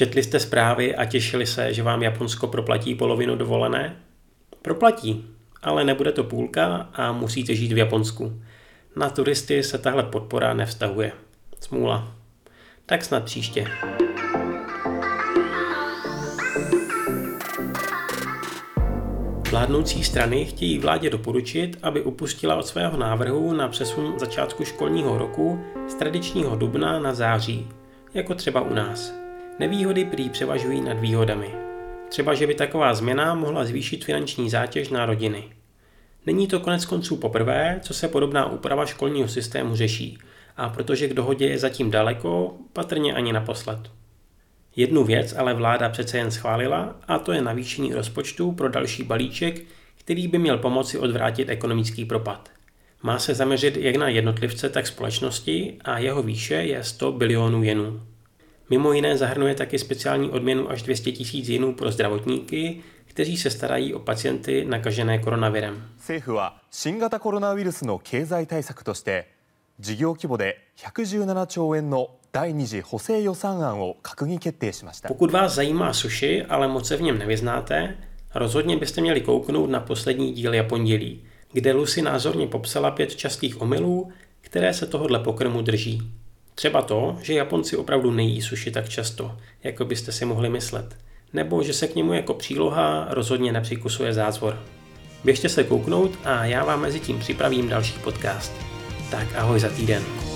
Četli jste zprávy a těšili se, že vám Japonsko proplatí polovinu dovolené? Proplatí, ale nebude to půlka a musíte žít v Japonsku. Na turisty se tahle podpora nevztahuje. Smůla. Tak snad příště. Vládnoucí strany chtějí vládě doporučit, aby upustila od svého návrhu na přesun začátku školního roku z tradičního dubna na září, jako třeba u nás. Nevýhody prý převažují nad výhodami. Třeba, že by taková změna mohla zvýšit finanční zátěž na rodiny. Není to konec konců poprvé, co se podobná úprava školního systému řeší, a protože k dohodě je zatím daleko, patrně ani naposled. Jednu věc ale vláda přece jen schválila a to je navýšení rozpočtu pro další balíček, který by měl pomoci odvrátit ekonomický propad. Má se zaměřit jak na jednotlivce, tak společnosti a jeho výše je 100 bilionů jenů. Mimo jiné zahrnuje taky speciální odměnu až 200 tisíc jenů pro zdravotníky, kteří se starají o pacienty nakažené koronavirem. 政府は新型コロナウイルスの経済対策として事業規模で117兆円の第二次補正予算案を閣議決定しました Pokud vás zajímá sushi, ale moc se v něm nevyznáte, rozhodně byste měli kouknout na poslední díl Japondělí, kde Lucy názorně popsala pět častých omylů, které se tohohle pokrmu drží. Třeba to, že Japonci opravdu nejí sushi tak často, jako byste si mohli myslet, nebo že se k němu jako příloha rozhodně nepřikusuje zázvor. Běžte se kouknout a já vám mezi tím připravím další podcast. Tak ahoj za týden.